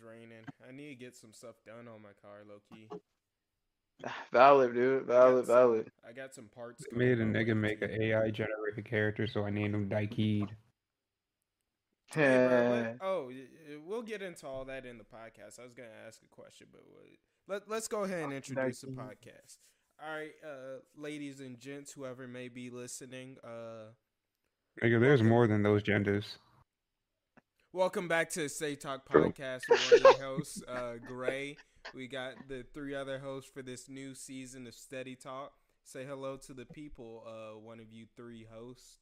it's raining. I need to get some stuff done on my car, low key. Valid, dude. Valid, some- valid. I got some parts. Made a coming my nigga way, make too. an AI generated character, so I named him Daikeed. Hey, bro, let- oh, y- y- we'll get into all that in the podcast. I was gonna ask a question, but we'll- let let's go ahead and introduce the podcast. All right, uh, ladies and gents, whoever may be listening, uh, Nigga, there's more than those genders. Welcome back to Say Talk Podcast. We're one of your hosts, uh, Gray. We got the three other hosts for this new season of Steady Talk. Say hello to the people. Uh, one of you three hosts.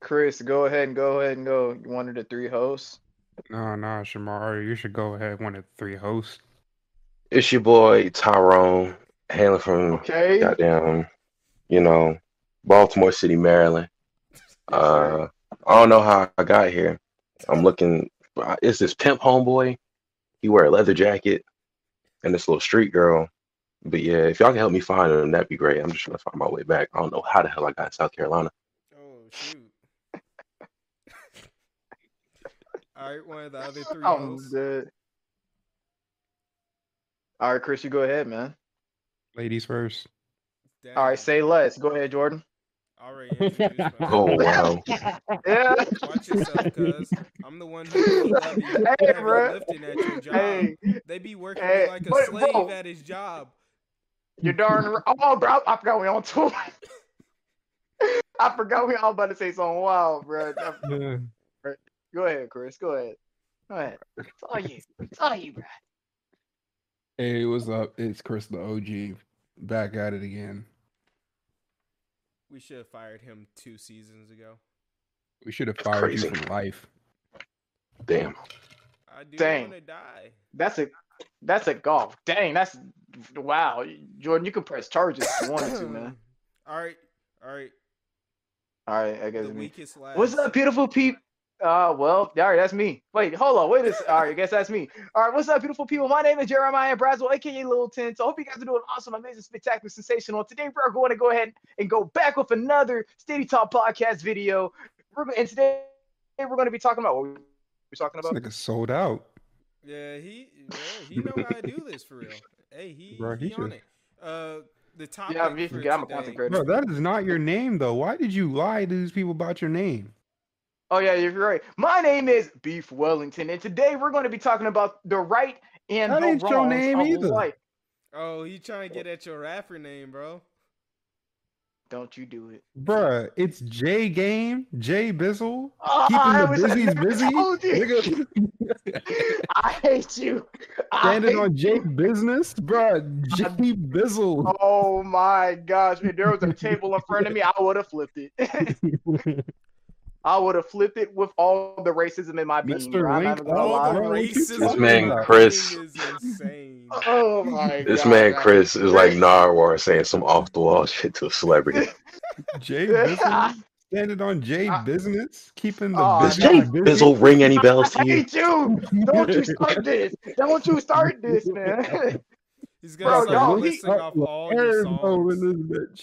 Chris, go ahead and go ahead and go. One of the three hosts. Nah, nah, Shamar, you should go ahead one of the three hosts. It's your boy Tyrone, hailing from Okay. goddamn, you know, Baltimore City, Maryland. Uh, I don't know how I got here. I'm looking. Uh, it's this pimp homeboy. He wear a leather jacket, and this little street girl. But yeah, if y'all can help me find him, that'd be great. I'm just trying to find my way back. I don't know how the hell I got in South Carolina. Oh shoot! All right, one of the other three I'm hosts. dead. All right, Chris, you go ahead, man. Ladies first. All right, say less. Go ahead, Jordan. Already introduced myself. Oh wow! Yeah. Watch yourself, cuz I'm the one who be heavy, Hey, heavy bro. lifting at your job. Hey, They be working Hey, like a but, slave bro. at his job. you're darn right. Oh, bro, I forgot we on tour. I forgot we all about to say something wild, bro. Yeah. Go ahead, Chris. Go ahead. Go ahead. It's all you. It's all you, bro. Hey, what's up? It's Chris the OG. Back at it again. We should have fired him two seasons ago. We should have That's fired crazy. you from life. Damn. I do Dang. want to die. That's a that's a golf. Dang, that's wow. Jordan, you can press charges if you wanted to, man. All right, all right. All right, I guess The it's me. weakest last. What's up, beautiful peep? Uh, well, all right, that's me. Wait, hold on, wait a s- All right, I guess that's me. All right, what's up, beautiful people? My name is Jeremiah Braswell, aka Little Ten. So I hope you guys are doing awesome, amazing, spectacular, sensational. Today we're going to go ahead and go back with another Steady Talk podcast video. We're and today we're going to be talking about what we we're talking This about. nigga sold out. Yeah, he yeah, he know how to do this for real. Hey, he Bro, he he on it. Uh, the topic. Yeah, I'm, for I'm a today- content creator. Bro, that is not your name though. Why did you lie to these people about your name? Oh yeah, you're right. My name is Beef Wellington, and today we're going to be talking about the right and That the ain't your wrongs name of either. life. Oh, he trying to get at your rapper name, bro. Don't you do it. Bruh, it's J Game, J Bizzle. Ah, oh, Keeping I the was- busies busy. Nigga, I hate you. I standing hate on J Business, bruh. J Bizzle. Oh my gosh, if there was a table in front of me, I would have flipped it. I would have flipped it with all the racism in my being. Mr. bro. I'm not Link, even gonna oh, All the bro, what you racism. This man, Chris. Oh my This god. man Chris is like Narwhal saying some off the wall shit to a celebrity. J Bizzle. Standing on J I- Business, keeping the oh, Aw, Does business Jay busy. Bizzle ring any bells to you? hate you. Don't you start this. Don't you start this, man. He's Bro, gonna start y'all, he- listing off all your Airbo in this bitch.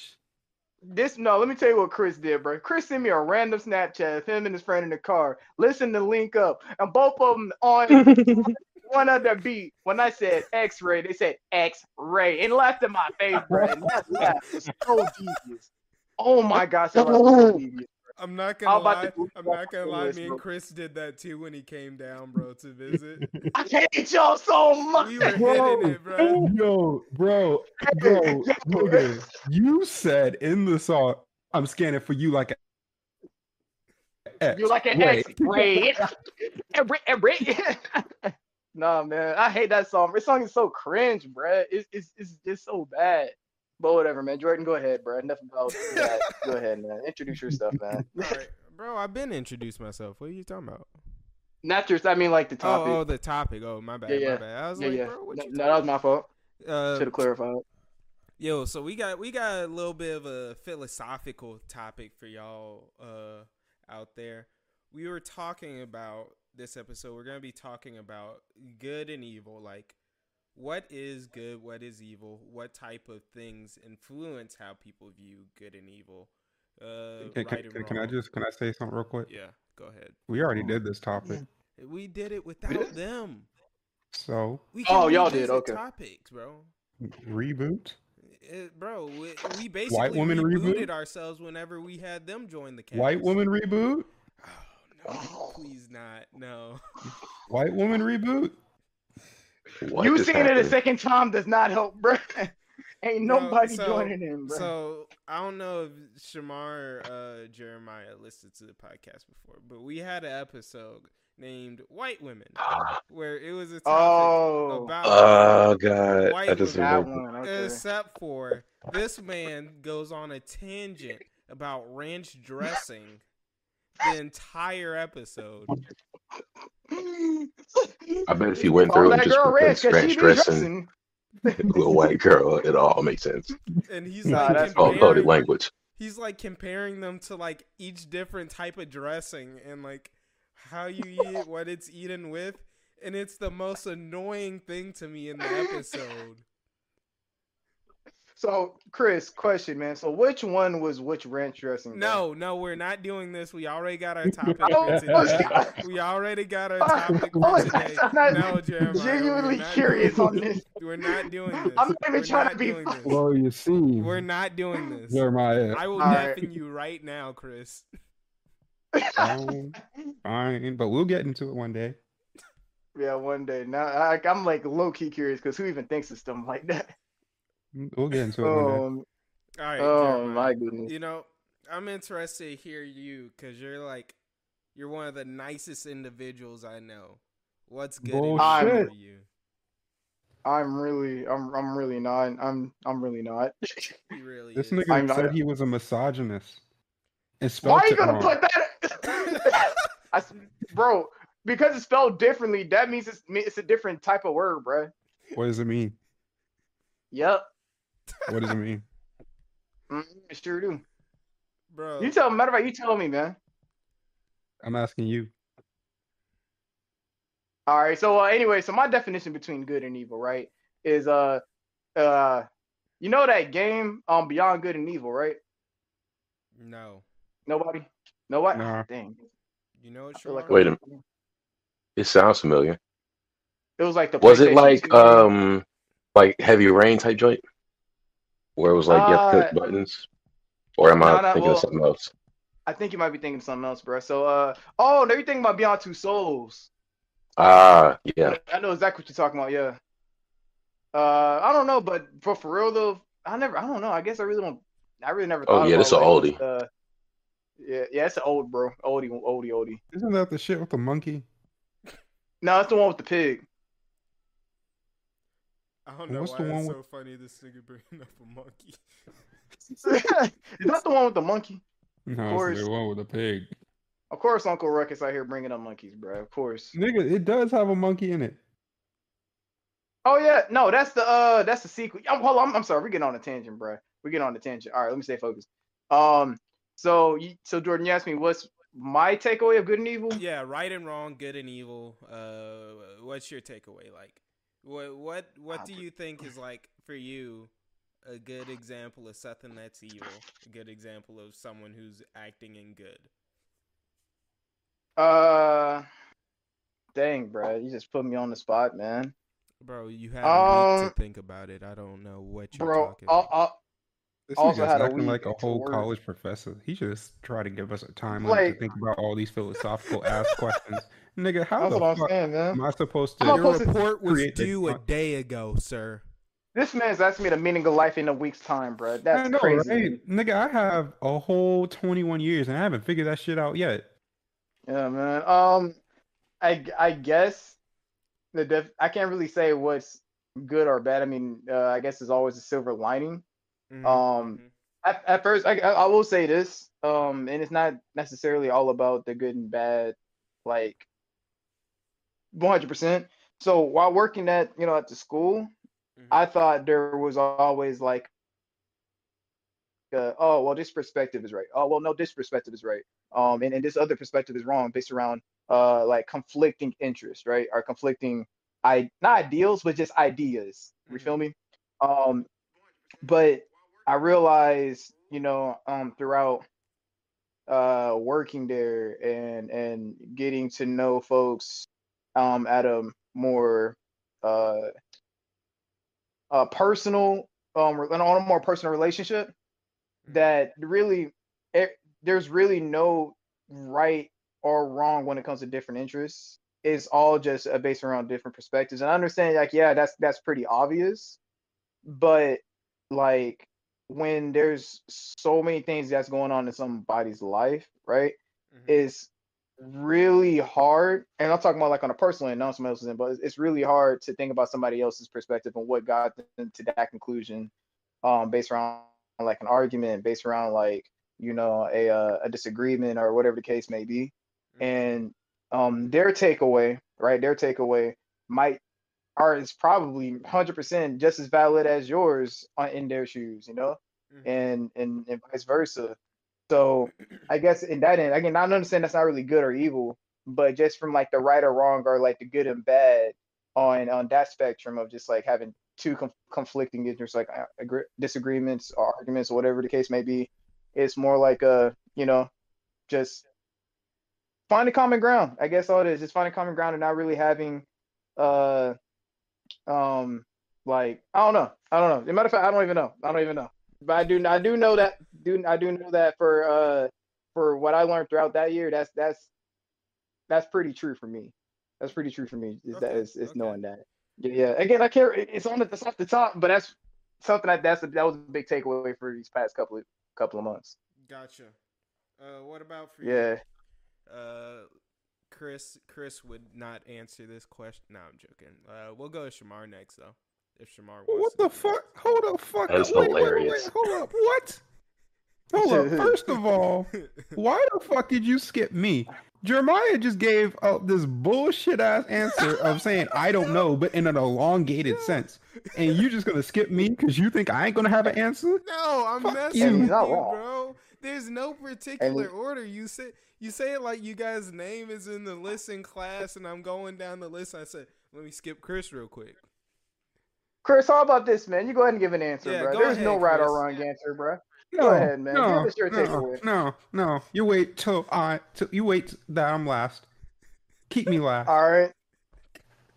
This no, let me tell you what Chris did, bro. Chris sent me a random Snapchat of him and his friend in the car. Listen to link up, and both of them on one other beat. When I said X-ray, they said X-ray and laughed in my face, bro. And that laugh was so devious. Oh my gosh, that was so devious. I'm not gonna about lie. I'm not gonna lie. Me and Chris did that too when he came down, bro, to visit. I hate y'all so much. We were Bro, hitting it, bro. Yo, bro, bro, nigga, you said in the song, I'm scanning for you like a X. You're like an Wait. X-ray. Every, every. nah, man, I hate that song. This song is so cringe, bruh. It's, it's, it's just so bad. But whatever, man. Jordan, go ahead, bro. Enough about that. go ahead, man. Introduce your stuff, man. All right, bro. I've been introduced myself. What are you talking about? Not just, I mean, like the topic. Oh, oh, the topic. Oh, my bad. Yeah, yeah. My bad. I was yeah, like, yeah. bro, what no, you no, that was my fault. Uh, Should have clarified. Yo, so we got we got a little bit of a philosophical topic for y'all uh out there. We were talking about this episode. We're gonna be talking about good and evil, like what is good, what is evil, what type of things influence how people view good and evil. Uh, Can, right can, and can, can I just can I say something real quick? Yeah, go ahead. We already did this topic. We did it without them. So We Oh, y'all did, okay. Topics, bro. reboot. It, bro, we, we basically White woman rebooted reboot? ourselves whenever we had them join the cast. White woman reboot. Oh, no, please not. No. White woman reboot. What you is seeing it a second time does not help, bro. Ain't Bro, nobody so- joining in, bro. So I don't know if Shamar uh, Jeremiah listened to the podcast before, but we had an episode named "White Women" where it was a topic oh, about Oh god, White I just women. that remembered. one. Okay. except for this man goes on a tangent about ranch dressing the entire episode. I bet if he went Call through and just girl put ranch this 'cause she ranch be dressing, dressing. little white girl, it all makes sense. And he's Nah, like that's comparing, coded language. he's like comparing them to like each different type of dressing and like how you eat it, what it's eaten with, and it's the most annoying thing to me in the episode. So, Chris, question, man. So, which one was which ranch dressing? bro? No, no, we're not doing this. We already got our oh topic Oh, for today. We already got our oh topic Oh, for I'm today. not- I'm not No, Jeremiah, genuinely not curious on this. We're not doing this. I'm not even We're trying to be doing this. Well, you see, We're not doing this. Jeremiah. I will Alright. deafen you right now, Chris. Fine, fine, but we'll get into it one day. Yeah, one day. Now, I, I'm like low key curious because who even thinks of stuff like that? We'll get into it one day. Um, All right. oh Jeremiah. my goodness. You know, I'm interested to hear you because you're like, you're one of the nicest individuals I know. What's good for you? I'm really, I'm, I'm really not. I'm, I'm really not. He really This is. nigga I'm not- said he was a misogynist. And Why are you gonna wrong. put that? I s bro, because it's spelled differently. That means it's it's a different type of word, bro. What does it mean? Yep, What does it mean? mm, it sure do. Bro, You tell. Matter of fact, you tell me, man. I'm asking you. All right. So uh, anyway, so my definition between good and evil, right, is uh, uh, you know that game, um, Beyond Good and Evil, right? no. Nobody. Nobody. Nah. Dang. You know what I like Wait a minute. It sounds familiar. It was like the. Was it like 2 um like heavy rain type joint? Where it was like you have to Uh, click buttons? Or am no, I no, thinking well- of something else? I think you might be thinking of something else, bro. So uh, oh, no, you're thinking about Beyond Two Souls. Ah, yeah. I know exactly what you're talking about. Yeah. Uh, I don't know, but for for real though, I never. I don't know. I guess I really don't. I really never. Oh, yeah, about, this a like, oldie. Uh, yeah, yeah, it's an old bro, oldie, oldie, oldie. Isn't that the shit with the monkey? No, it's the one with the pig. I don't know What's why the it's one so funny this nigga bringing up a monkey. Is that the one with the monkey? No, course. it's the one with the pig. Of course, Uncle Ruckus out here bringing up monkeys, bro. Of course. Nigga, it does have a monkey in it. Oh yeah, no, that's the uh, that's the sequel. I'm, hold on, I'm, I'm sorry, we're getting on a tangent, bro. We're getting on a tangent. All right, let me stay focused. Um, so you, so Jordan, you asked me what's my takeaway of good and evil? Yeah, right and wrong, good and evil. Uh, what's your takeaway like? What what what do you think is like for you a good example of something that's evil? A good example of someone who's acting in good. Uh, dang, bro, you just put me on the spot, man. Bro, you have Um, to think about it. I don't know what you're Bro, talking. I'll, This Also nigga's had a acting week like a whole work. college professor. He just try to give us a timeline to think about all these philosophical ass questions. Nigga, how that's the what I'm fuck saying, am I supposed to? I'm Your supposed to report was create the due a day ago, sir. This man's asking me the meaning of life in a week's time, bro. That's know, crazy. right? Nigga, I have a whole 21 years and I haven't figured that shit out yet. Yeah, man. Um, I I guess the def- I can't really say what's good or bad. I mean, uh, I guess there's always a silver lining. Mhm, Um, mhm. At, at first, I, I will say this. Um, and it's not necessarily all about the good and bad, like 100%. So while working at you know at the school, Mhm. I thought there was always like, uh, oh well, this perspective is right. Oh well, no, this perspective is right. Um, and, and this other perspective is wrong based around uh like conflicting interests, right? Or conflicting, I not ideals, but just ideas. You Mhm. feel me? Um, but I realized, you know, um, throughout uh working there and and getting to know folks um at a more uh uh personal um on a more personal relationship Mm-hmm. that really it, there's really no right or wrong when it comes to different interests. It's all just uh, based around different perspectives. And I understand, like, yeah, that's that's pretty obvious, but like when there's so many things that's going on in somebody's life, right? Mhm. It's really hard, and I'm talking about like on a personal end, not someone else's end, but it's- really hard to think about somebody else's perspective and what got them to that conclusion, um, based around like an argument, based around like you know a uh, a disagreement or whatever the case may be, Mhm. and um their takeaway, right? Their takeaway might are is probably 100% just as valid as yours on, in their shoes, you know, Mhm. and and and vice versa. So I guess in that end, again, I understand that's not really good or evil, but just from like the right or wrong or like the good and bad on on that spectrum of just like having two conf- conflicting interests, like uh, agree- disagreements or arguments or whatever the case may be, it's more like a you know just find a common ground. I guess all it is just a common ground and not really having uh um like I don't know. I don't know. As a matter of fact, I don't even know. I don't even know. But I do I do know that do I do know that for uh for what I learned throughout that year, that's that's that's pretty true for me. That's pretty true for me. Is that Okay, is, is okay. knowing that. Yeah, yeah. Again, I can't. It's on the it's off the top, but that's something that that's a, that was a big takeaway for these past couple of couple of months. Gotcha. Uh, what about for you? Yeah. Uh, Chris, Chris would not answer this question. No, I'm joking. Uh, we'll go to Shamar next though. If Shamar wants. What to the do fuck? Hold the fuck That's up. Wait, wait, wait, hilarious. hold up. What? Hold up. First of all, why the fuck did you skip me? Jeremiah just gave uh, this bullshit ass answer of saying I don't know, but in an elongated sense, and you just gonna skip me because you think I ain't gonna have an answer? no, I'm Fuck messing you. with not you, wrong. bro. There's no particular order. You say you say it like you guys' name is in the list in class, and I'm going down the list. I said, let me skip Chris real quick. Chris, how about this, man? You go ahead and give an answer, Yeah, bro. go There's no right Chris. or wrong answer, bro. No, Go ahead, man. No, Give us your no, takeaway. no, no. You wait till I. Till, you wait that I'm last. Keep me last. All right,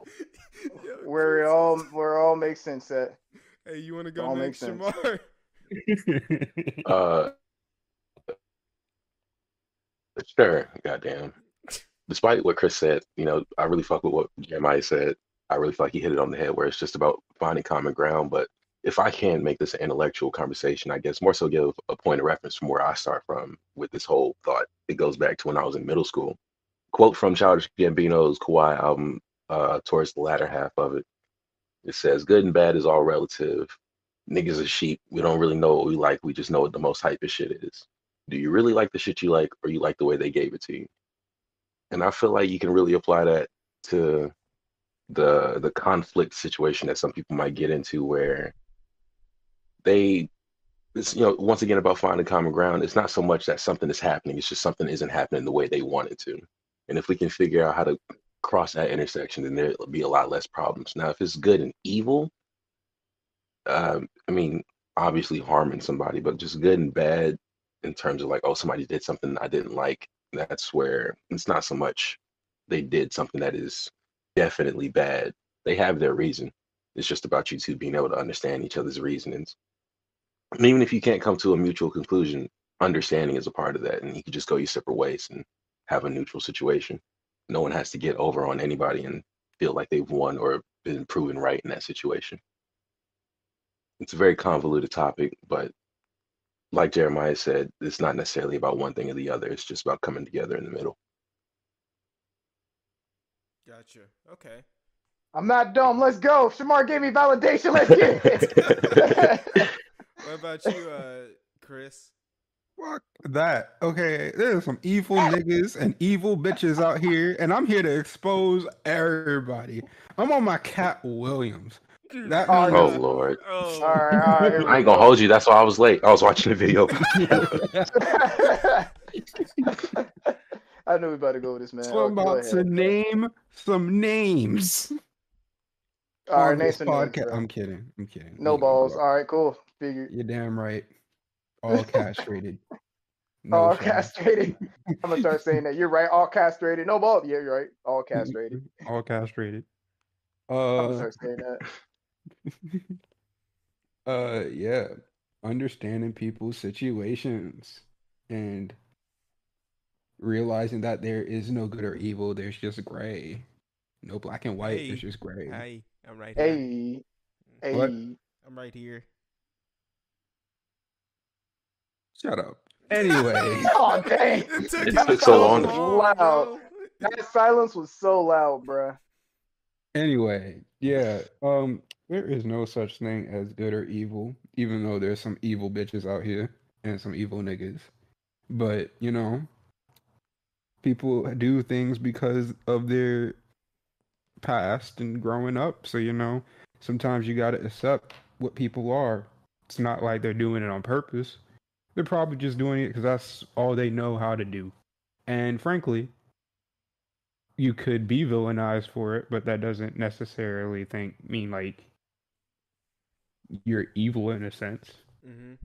Yo, where it all is- where it all makes sense at. Hey, you want to go all next, makes sense. Shamar? Uh, sure. Goddamn. Despite what Chris said, you know, I really fuck with what Jeremiah said. I really feel like he hit it on the head where it's just about finding common ground. But if I can make this an intellectual conversation, I guess more so give a point of reference from where I start from with this whole thought. It goes back to when I was in middle school. Quote from Childish Gambino's Kauai album, uh, towards the latter half of it. It says, "Good and bad is all relative. Niggas are sheep. We don't really know what we like. We just know what the most hypest shit is. Do you really like the shit you like, or you like the way they gave it to you?" And I feel like you can really apply that to the the conflict situation that some people might get into where they it's you know once again about finding common ground it's not so much that something is happening it's just something isn't happening the way they want it to and if we can figure out how to cross that intersection then there'll be a lot less problems now if it's good and evil um i mean obviously harming somebody but just good and bad in terms of like oh somebody did something i didn't like that's where it's not so much they did something that is definitely bad. They have their reason. It's just about you two being able to understand each other's reasonings. And even if you can't come to a mutual conclusion, understanding is a part of that. And you can just go your separate ways and have a neutral situation. No one has to get over on anybody and feel like they've won or been proven right in that situation. It's a very convoluted topic, but like Jeremiah said, it's not necessarily about one thing or the other. It's just about coming together in the middle. Gotcha. Okay. I'm not dumb. Let's go. Shamar gave me validation. Let's get it. What about you, uh, Chris? Fuck that. Okay, there's some evil niggas and evil bitches out here, and I'm here to expose everybody. I'm on my Katt Williams. That Oh, means- Oh Lord. Oh, all right, all right. I ain't gonna hold you. That's why I was late. I was watching the video. I knew we about to go with this, man. So Oh, I'm about to name some names. All right, on name this some names, podcast. bro. I'm kidding. I'm kidding. No You know, balls. All right, cool. Figured. You're damn right. All castrated. No all shame. castrated. I'm gonna start saying that. You're right. All castrated. No balls. Yeah, you're right. All castrated. All castrated. I'm gonna Uh, start saying that. uh, yeah, understanding people's situations and realizing that there is no good or evil. There's just gray. No black and white. There's just gray. Hey, I'm right here. Hey, hey. What? I'm right here. Shut up. Anyway, Oh dang! It took, It took so long. Wow. That silence was so loud, bruh. Anyway, yeah. Um, there is no such thing as good or evil, even though there's some evil bitches out here and some evil niggas. But you know, people do things because of their past and growing up. So you know, sometimes you gotta accept what people are. It's not like they're doing it on purpose. They're probably just doing it because that's all they know how to do. And frankly, you could be villainized for it, but that doesn't necessarily think mean like you're evil in a sense. Mhm.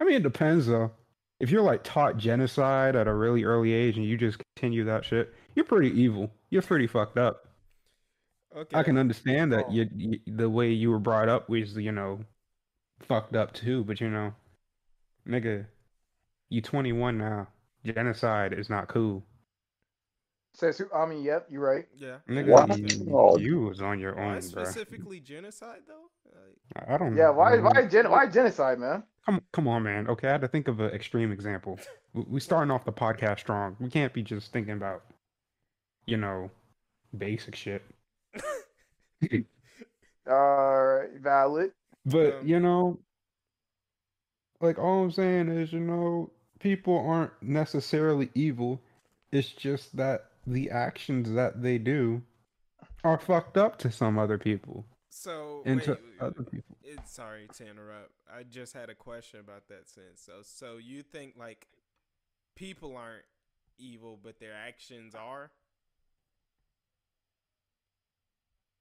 I mean, it depends though. If you're like taught genocide at a really early age and you just continue that shit, you're pretty evil. You're pretty fucked up. Okay. I can understand that Oh. you, you the way you were brought up was you know fucked up too, but you know, nigga, you 21 now. Genocide is not cool. Says who? I mean, yep, you're right. Yeah. Nigga, Wow. you, you was on your Why own, bro. specifically genocide though? Like, I don't Yeah, know. why, man. why, gen- why genocide, man? Come, come on, man. Okay, I had to think of an extreme example. We- We starting off the podcast strong. We can't be just thinking about, you know, basic shit. All right, valid. But Um, you know, like all I'm saying is, you know, people aren't necessarily evil. It's just that the actions that they do are fucked up to some other people so and wait, to other people. It's sorry to interrupt. I just had a question about that sense. So, so you think like people aren't evil, but their actions are?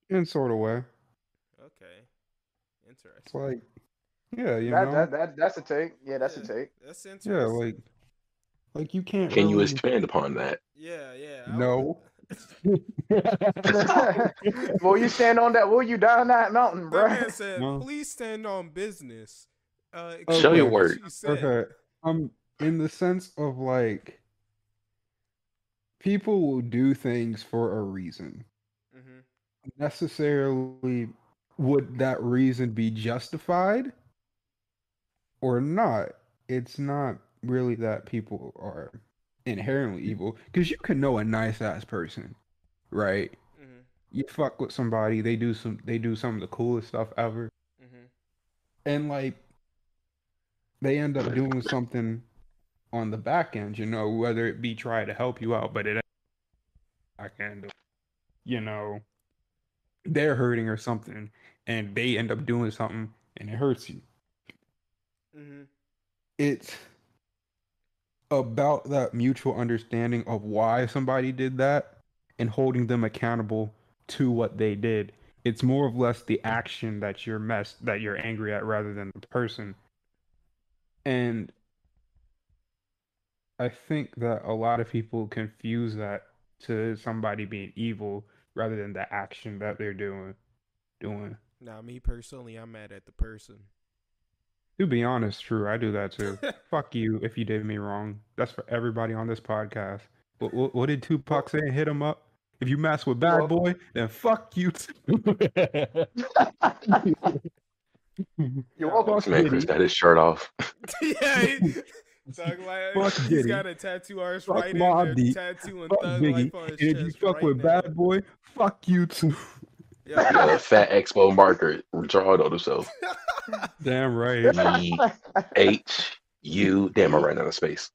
In sort of way, Okay, it's interesting. like, yeah, you that, know, that, that, that's a take. Yeah, that's Yeah, a take. That's interesting. yeah, like, like you can't. Can you expand upon that? yeah, yeah. I No. will you stand on that? Will you die on that mountain, That bro? man said, No. "Please stand on business." Uh, Okay. Show your work. Okay. Um, in the sense of like, people will do things for a reason. Mhm. Necessarily, would that reason be justified or not? It's not really that people are inherently evil because you can know a nice ass person, right? Mhm. You fuck with somebody, they do some, they do some of the coolest stuff ever. Mhm. and like they end up doing something on the back end, you know, whether it be try to help you out, but it back end, you know, they're hurting or something, and they end up doing something and it hurts you. Mhm. It's about that mutual understanding of why somebody did that and holding them accountable to what they did. It's more or less the action that you're messed that you're angry at rather than the person. And I think that a lot of people confuse that to somebody being evil rather than the action that they're doing doing. Now, me personally, I'm mad at the person. To be honest, true, I do that too. Fuck you if you did me wrong. That's for everybody on this podcast. What, what, what did Tupac say? Hit him up. If you mess with Bad Boy, then fuck you too. You're welcome. Fuck Man, Chris got his shirt off. yeah, he, Thug Life. Fuck He's Diddy. got a tattoo artist Fuck right in Mobb there, tattooing Fuck Thug Biggie. Life on his And if you fuck right with now. Bad Boy, fuck you too. He got Yeah. a fat expo marker drawing on himself. Damn right. E H U. Damn, I ran out of space.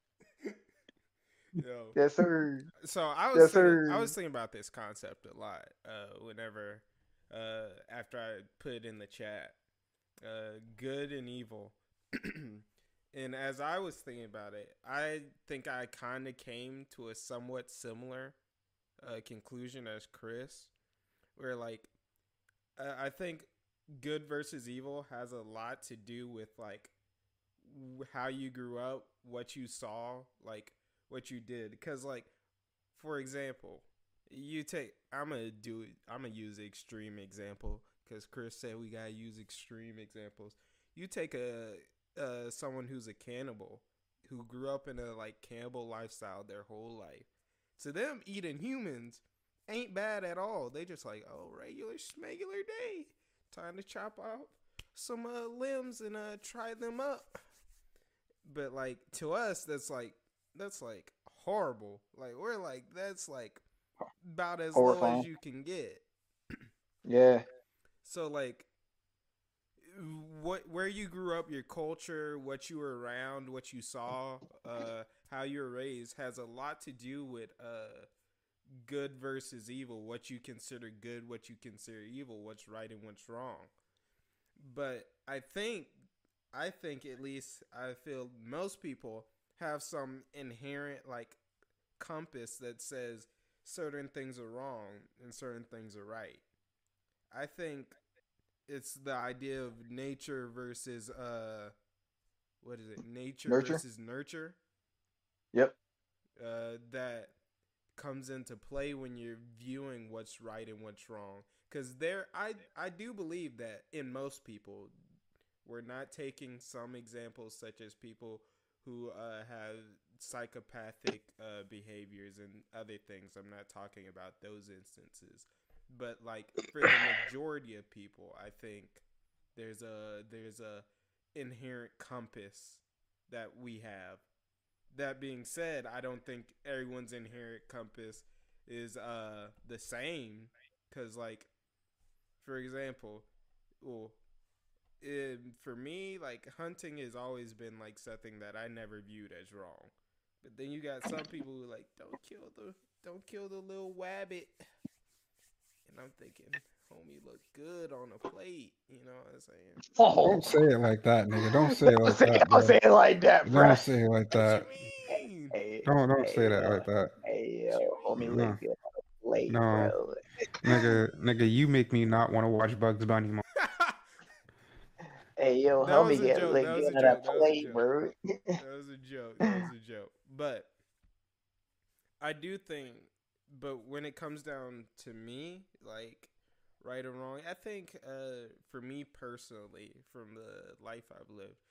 Yo. yes, sir. So I was Yes, thinking, I was thinking about this concept a lot. Uh, whenever, uh, after I put it in the chat, uh, good and evil, and as I was thinking about it, I think I kind of came to a somewhat similar uh, conclusion as Chris, where like uh, I think good versus evil has a lot to do with like how you grew up, what you saw, like what you did. Because like, for example, you take. I'm gonna do. I'm gonna use extreme example because Chris said we gotta use extreme examples. You take a uh, someone who's a cannibal who grew up in a like cannibal lifestyle their whole life. To them, eating humans ain't bad at all. They just like, oh, regular schmegular day. Time to chop off some uh, limbs and uh, try them up. But like to us, that's like that's like horrible. Like we're like that's like about as low as you can get. Yeah. So like what where you grew up, your culture, what you were around, what you saw, uh how you were raised has a lot to do with uh good versus evil, what you consider good, what you consider evil, what's right and what's wrong. But I think I think at least I feel most people have some inherent like compass that says certain things are wrong and certain things are right. I think it's the idea of nature versus uh what is it? Nature Nurture? versus nurture Yep. uh that comes into play when you're viewing what's right and what's wrong cuz there I I do believe that in most people we're not taking some examples such as people who uh, have psychopathic uh, behaviors and other things. I'm not talking about those instances, but like for the majority of people, I think there's a there's a inherent compass that we have. That being said, I don't think everyone's inherent compass is uh the same cuz like for example, well, um, for me, like hunting has always been like something that I never viewed as wrong. But then you got some people who like don't kill the don't kill the little wabbit, and I'm thinking, homie, look good on a plate. You know what I'm saying? Oh, Don't say it like that, nigga. Don't say it like say, that. don't bro. say it like that, bro. Don't say it like that. What? Hey, Don't don't say that hey, like that. Hey, yo, homie, No. look good on a plate, No. bro. Nigga, nigga, you make me not want to watch Bugs Bunny more. Hey, yo, That was homie, get joke, lick that was good on that plate, bro. that was a joke. That was a joke. But I do think, but when it comes down to me, like right or wrong, I think uh, for me personally, from the life I've lived,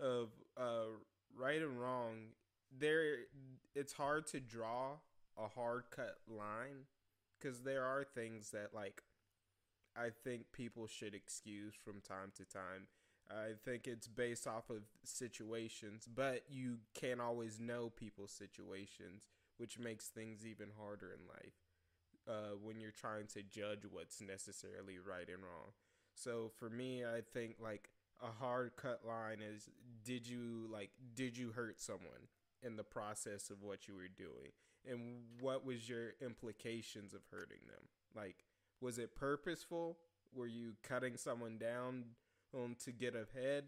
of uh, right and wrong, there it's hard to draw a hard cut line because there are things that like I think people should excuse from time to time. I think it's based off of situations, but you can't always know people's situations, which makes things even harder in life uh, when you're trying to judge what's necessarily right and wrong. So for me, I think like a hard cut line is did you like did you hurt someone in the process of what you were doing, and what was your implications of hurting them? Like was it purposeful? Were you cutting someone down um, to get ahead,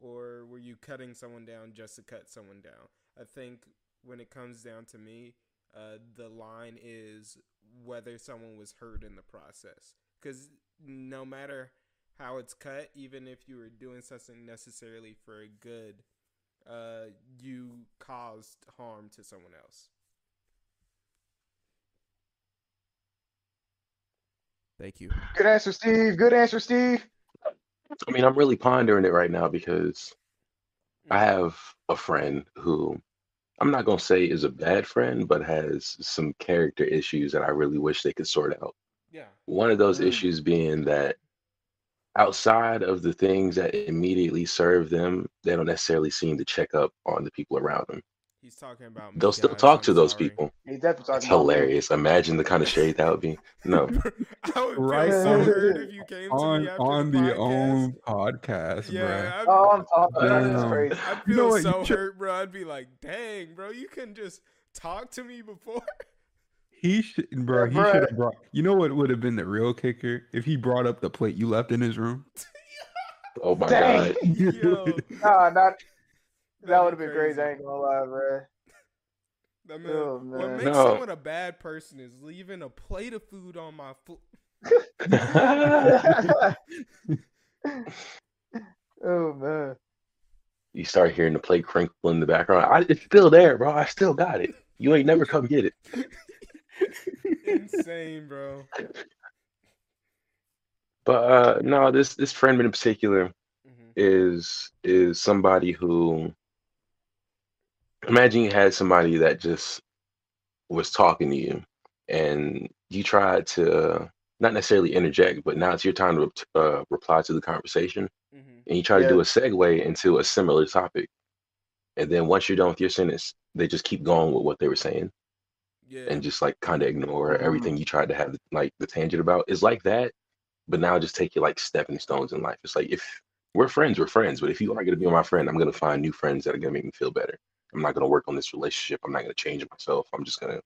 or were you cutting someone down just to cut someone down? I think when it comes down to me, uh, the line is whether someone was hurt in the process. Because no matter how it's cut, even if you were doing something necessarily for a good, uh, you caused harm to someone else. Thank you. Good answer, Steve. Good answer, Steve. I mean, I'm really pondering it right now because I have a friend who I'm not gonna say is a bad friend, but has some character issues that I really wish they could sort out. Yeah. One of those Mm. issues being that outside of the things that immediately serve them, they don't necessarily seem to check up on the people around them. He's talking about. They'll still guys, talk I'm to those sorry. people. He's definitely It's talking about me. hilarious. Imagine the kind of shade that would be. No. I would Right so on- if you came to On me after on the, the own podcast, Yeah, I'd, Oh, I'm talking. That's crazy. I'd You feel know so you should- hurt, bro. I'd be like, "Dang, bro, you couldn't just talk to me before." He should, bro. Yeah, He should have brought. You know what would have been the real kicker if he brought up the plate you left in his room. Oh my Dang. god. Yo, Nah, not. That that'd would have been crazy. I ain't gonna lie, bro. I mean, Oh, what makes No. someone a bad person is leaving a plate of food on my foot. oh man. you start hearing the plate crinkle in the background. I, it's still there, bro. I still got it. You ain't never come get it. Insane, bro. But uh no, this this friend in particular hmm is is somebody who imagine you had somebody that just was talking to you and you tried to not necessarily interject, but now it's your time to uh, reply to the conversation hmm and you try to do a segue into a similar topic. And then once you're done with your sentence, they just keep going with what they were saying Yeah. and just like kind of ignore Mhm. everything you tried to have like the tangent about. It's like that, but now just take it like stepping stones in life. It's like if we're friends, we're friends. But if you are going to be my friend, I'm going to find new friends that are going to make me feel better. I'm not going to work on this relationship. I'm not going to change myself. I'm just going to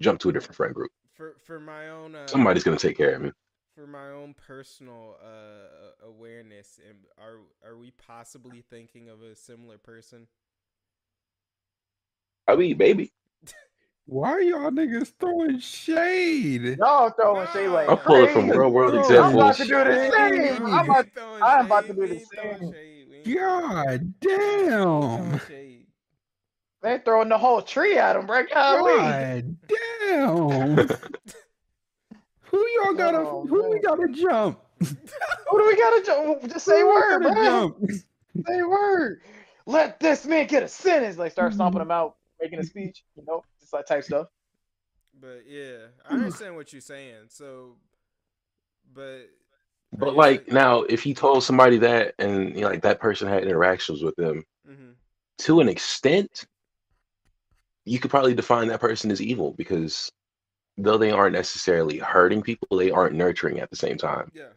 jump to a different friend group. for for my own uh, Somebody's going to take care of me. for my own personal uh awareness and are are we possibly thinking of a similar person I mean, baby, Why are y'all niggas throwing shade? Y'all throwing shade like I'm pulling from real world Bro, I'm about to do the same. I'm about, I'm about to do the same. shade, we ain't throwing- God we ain't damn. Throwing shade. they throwing the whole tree at him, bro. Golly. God damn. Who y'all gotta Oh, who we gotta jump? Who do we gotta jump? just say Who word, gotta bro? jump? Say word. Let this man get a sentence. Like start stomping him out, making a speech. You know, just like type stuff. but yeah i understand what you're saying so but But like now, if he told somebody that and you know, like that person had interactions with them hmm to an extent, you could probably define that person as evil because though they aren't necessarily hurting people, they aren't nurturing at the same time. yeah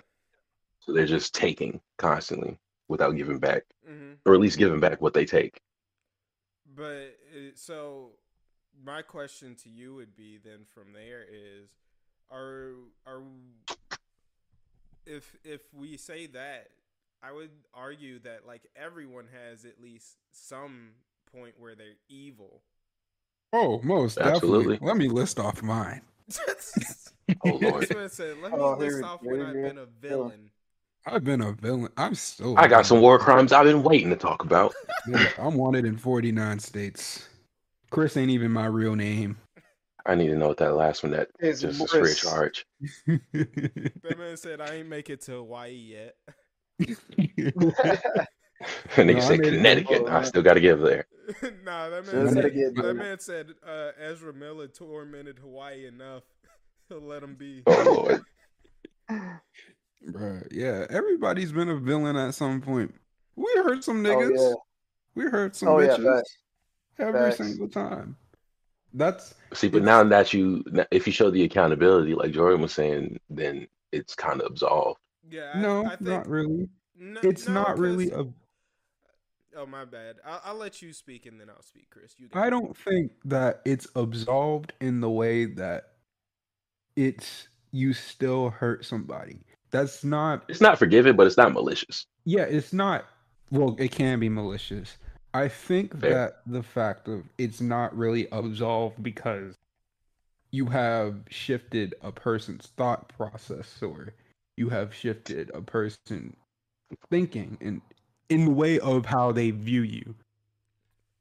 So they're just taking constantly without giving back, hmm or at least giving back what they take. But uh, so my question to you would be then from there is are are if if we say that I would argue that like everyone has at least some point where they're evil. Oh, most Absolutely. definitely. Let me list off mine. Oh lord, said, "Let me Oh, list here- off here when I've been a villain." I've been a villain. I'm still. I got some war crimes I've been waiting to talk about. Yeah, I'm wanted in 49 states. Chris ain't even my real name. I need to know what that last one that It's just is free charge. That man said, "I ain't make it to Hawaii yet." And No, nigga said made it- Connecticut. Oh, I still got to give there. nah, that man said, that man said uh, Ezra Miller tormented Hawaii enough. He'll let him be. Oh lord. Bruh, yeah, everybody's been a villain at some point. We hurt some Oh, niggas. yeah. We hurt some Oh, yeah, bitches facts. every facts. single time. That's See, but now that you, if you show the accountability, like Jordan was saying, then it's kind of absolved. Yeah, I, no, I think not really. no- It's no, not really a. Oh my bad. I'll, I'll let you speak and then I'll speak, Chris. You. I don't think that it's absolved in the way that it's you still hurt somebody. That's not It's not forgiven, but it's not malicious. Yeah, it's not. Well, it can be malicious. I think Fair. that the fact of it's not really absolved because you have shifted a person's thought process or you have shifted a person thinking in in the way of how they view you.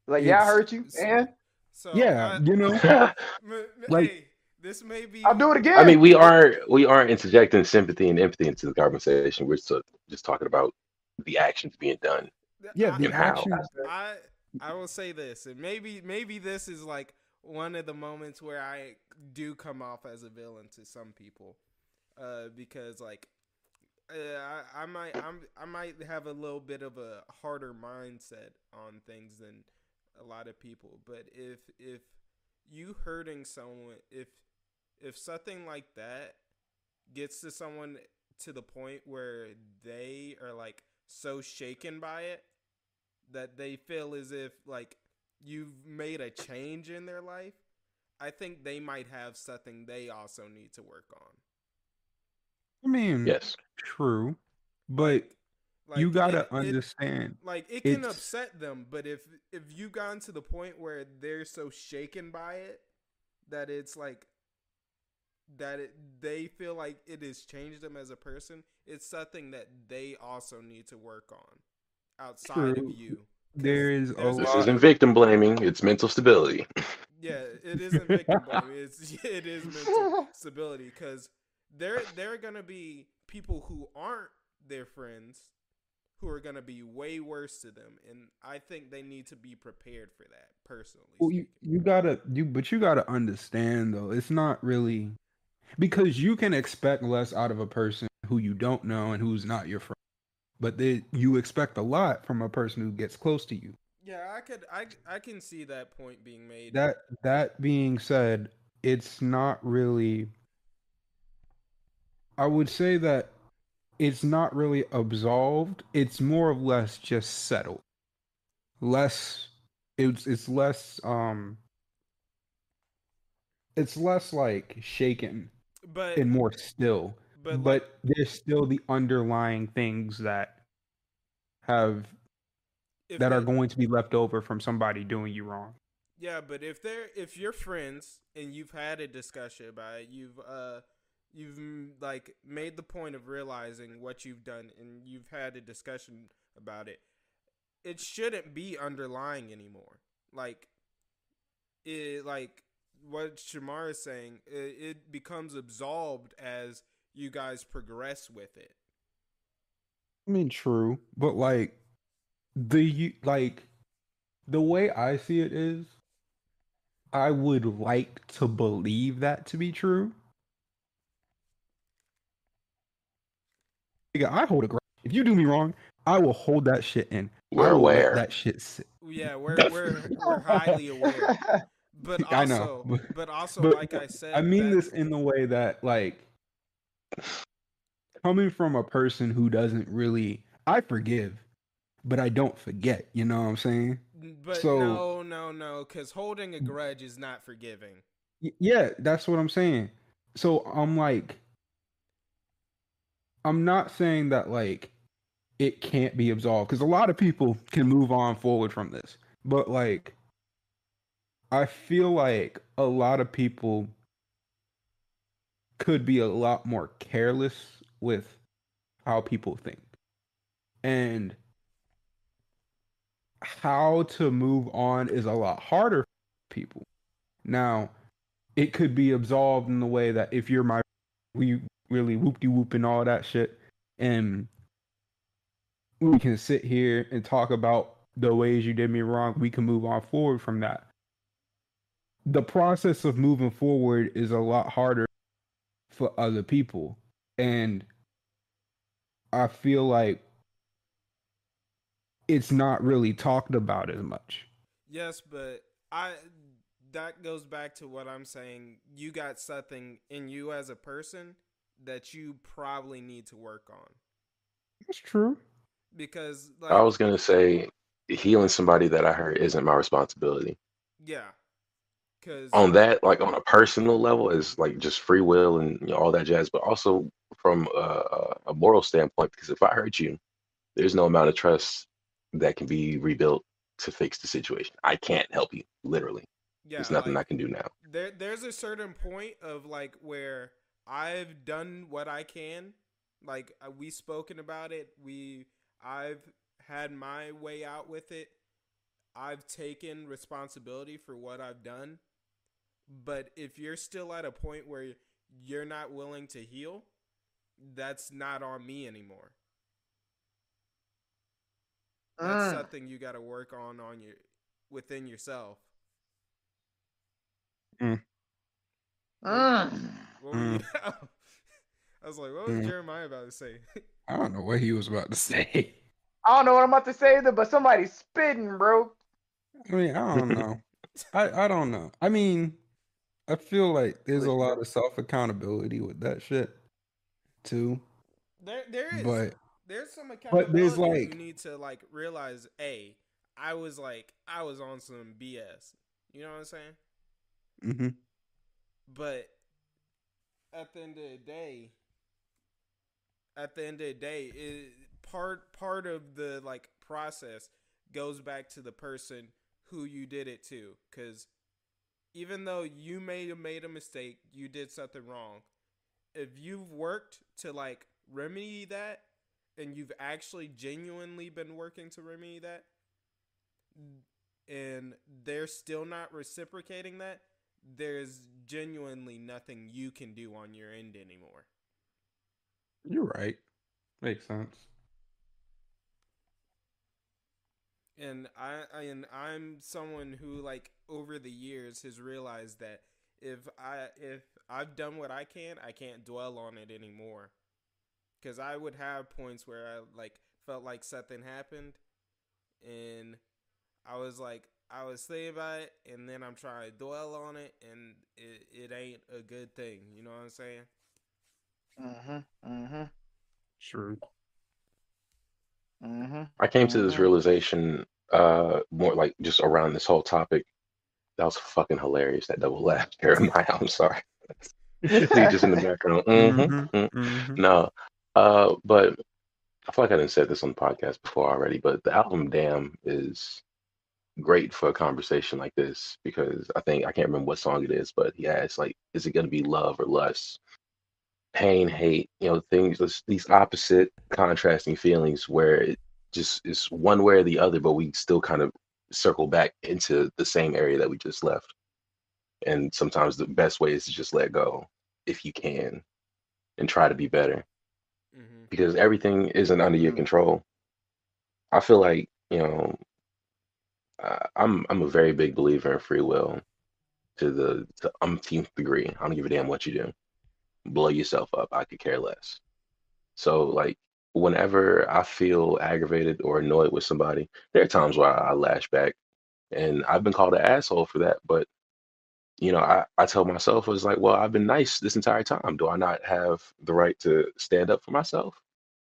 Like, yeah, I It's- hurt you, and So yeah, I, you know. m- m- like- hey, this may be. I'll do it again. I mean, we aren't we aren't interjecting sympathy and empathy into the conversation. We're still just talking about the actions being done. Yeah, the actions. I I will say this, and maybe maybe this is like one of the moments where I do come off as a villain to some people, uh, because like I, I might I'm I might have a little bit of a harder mindset on things than a lot of people, but if if you hurting someone, if if something like that gets to someone to the point where they are like so shaken by it that they feel as if like you've made a change in their life, I think they might have something they also need to work on. I mean, Yes, true, but Like, you gotta it- it- understand. like it can upset them, but if if you've gotten to the point where they're so shaken by it that it's like that it, they feel like it has changed them as a person, it's something that they also need to work on outside True. of you. there is a this lot. isn't victim blaming; it's mental stability. Yeah, it isn't victim blaming. It's it is mental stability because there there are gonna be people who aren't their friends who are gonna be way worse to them, and I think they need to be prepared for that. Personally, Well, you, you gotta you but you gotta understand though, it's not really because you can expect less out of a person who you don't know and who's not your friend. But they, you expect a lot from a person who gets close to you. yeah, I could I I can see that point being made. That that being said, it's not really I would say that it's not really absolved. It's more or less just settled. Less it's it's less um it's less like shaken but and more still. but But, there's still the underlying things that have that are going to be left over from somebody doing you wrong. Yeah, but if they're if you're friends and you've had a discussion about it, you've uh you've like made the point of realizing what you've done and you've had a discussion about it. It shouldn't be underlying anymore. Like it like what Shamar is saying, it, it becomes absolved as you guys progress with it. I mean, true, but like the like the way I see it is, I would like to believe that to be true. Nigga, I hold a grudge. If you do me wrong, I will hold that shit in. We're I aware. that shit sit. Yeah, we're we're we're highly aware. But also I know, but- but also but like I said I mean that- this in the way that like coming from a person who doesn't really I forgive, but I don't forget, you know what I'm saying? But So- no, no, no, because holding a grudge is not forgiving. Yeah, that's what I'm saying. So I'm like, I'm not saying that like it can't be absolved because a lot of people can move on forward from this, but like, I feel like a lot of people could be a lot more careless with how people think and how to move on is a lot harder for people. Now, it could be absolved in the way that if you're my we really whoop de whoop and all that shit. And we can sit here and talk about the ways you did me wrong. We can move on forward from that. The process of moving forward is a lot harder for other people. And i feel like it's not really talked about as much. Yes, but I that goes back to what I'm saying. You got something in you as a person that you probably need to work on that's true because like I was gonna say healing somebody that I hurt isn't my responsibility. yeah, because On that, like on a personal level, is like just free will and you know, all that jazz. But also from a, a- a moral standpoint, because if I hurt you, there's no amount of trust that can be rebuilt to fix the situation. I can't help you, literally. yeah, There's nothing like, I can do now. there there's a certain point of like where I've done what I can. Like uh, we spoken about it. We I've had my way out with it. I've taken responsibility for what I've done. But if you're still at a point where you're not willing to heal, that's not on me anymore. That's Mm. something you got to work on on your within yourself. Mm. What were you- I was like, what was Mm. Jeremiah about to say? i don't know what he was about to say I don't know what I'm about to say either, but somebody's spitting, bro. I mean, I don't know. I I don't know. I mean, I feel like there's a lot of self accountability with that shit too. there, there is, But there's some but accountability. there's, you need to like realize, a, I was like, I was on some BS. You know what I'm saying? Mm-hmm. But at the end of the day, at the end of the day, it, part part of the like process goes back to the person who you did it to, because even though you may have made a mistake, you did something wrong. If you've worked to like remedy that, and you've actually genuinely been working to remedy that, and they're still not reciprocating that, there's genuinely nothing you can do on your end anymore. You're right. Makes sense. And I, I and I'm someone who like over the years has realized that if I if I've done what I can, I can't dwell on it anymore. Cuz I would have points where I like felt like something happened and I was like I was thinking about it and then I'm trying to dwell on it and it, it ain't a good thing, you know what I'm saying? Mhm. Mhm. True. Mhm. I came to this Mhm. realization uh more like just around this whole topic. That was fucking hilarious. That double laugh, Jeremiah. I'm sorry. Nigga just in the background. Mhm, mhm. Mhm. No, uh, but I feel like I didn't say this on the podcast before already. But the album "Damn" is great for a conversation like this because I think I can't remember what song it is, but he asks like, "Is it going to be love or lust?" Pain, hate, you know, things. this- These opposite, contrasting feelings where it just is one way or the other, but we still kind of circle back into the same area that we just left. And sometimes the best way is to just let go if you can and try to be better Mhm. because everything isn't under your control. I feel like you know, I- I'm I'm a very big believer in free will to the to umpteenth degree. I don't give a damn what you do. Blow yourself up. I could care less. So like whenever I feel aggravated or annoyed with somebody, there are times where I, I lash back, and I've been called an asshole for that. But you know, I I tell myself it's like, well, I've been nice this entire time. Do I not have the right to stand up for myself?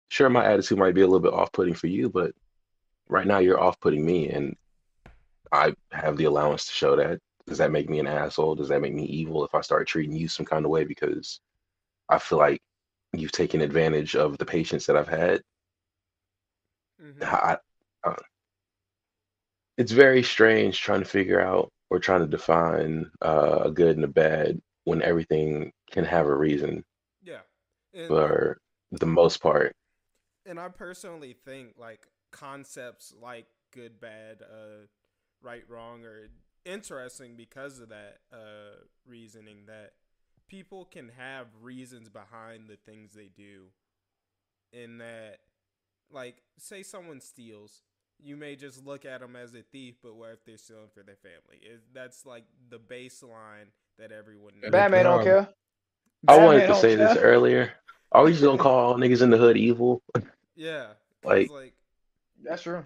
Sure, my attitude might be a little bit off-putting for you, but right now you're off-putting me, and I have the allowance to show that. Does that make me an asshole? Does that make me evil if I start treating you some kind of way because I feel like you've taken advantage of the patience that I've had? Mhm. I, I, it's very strange trying to figure out or trying to define uh, a good and a bad when everything can have a reason Yeah. And, for the most part. and I personally think like concepts like good, bad, uh, right, wrong or interesting because of that uh, reasoning that people can have reasons behind the things they do. In that, like, say someone steals, you may just look at them as a thief, but what if they're stealing for their family? Is that's like the baseline that everyone knows. Batman don't job. care. I wanted Batman to don't say this earlier. Are we just gonna call niggas in the hood evil? Yeah. Like- like That's true.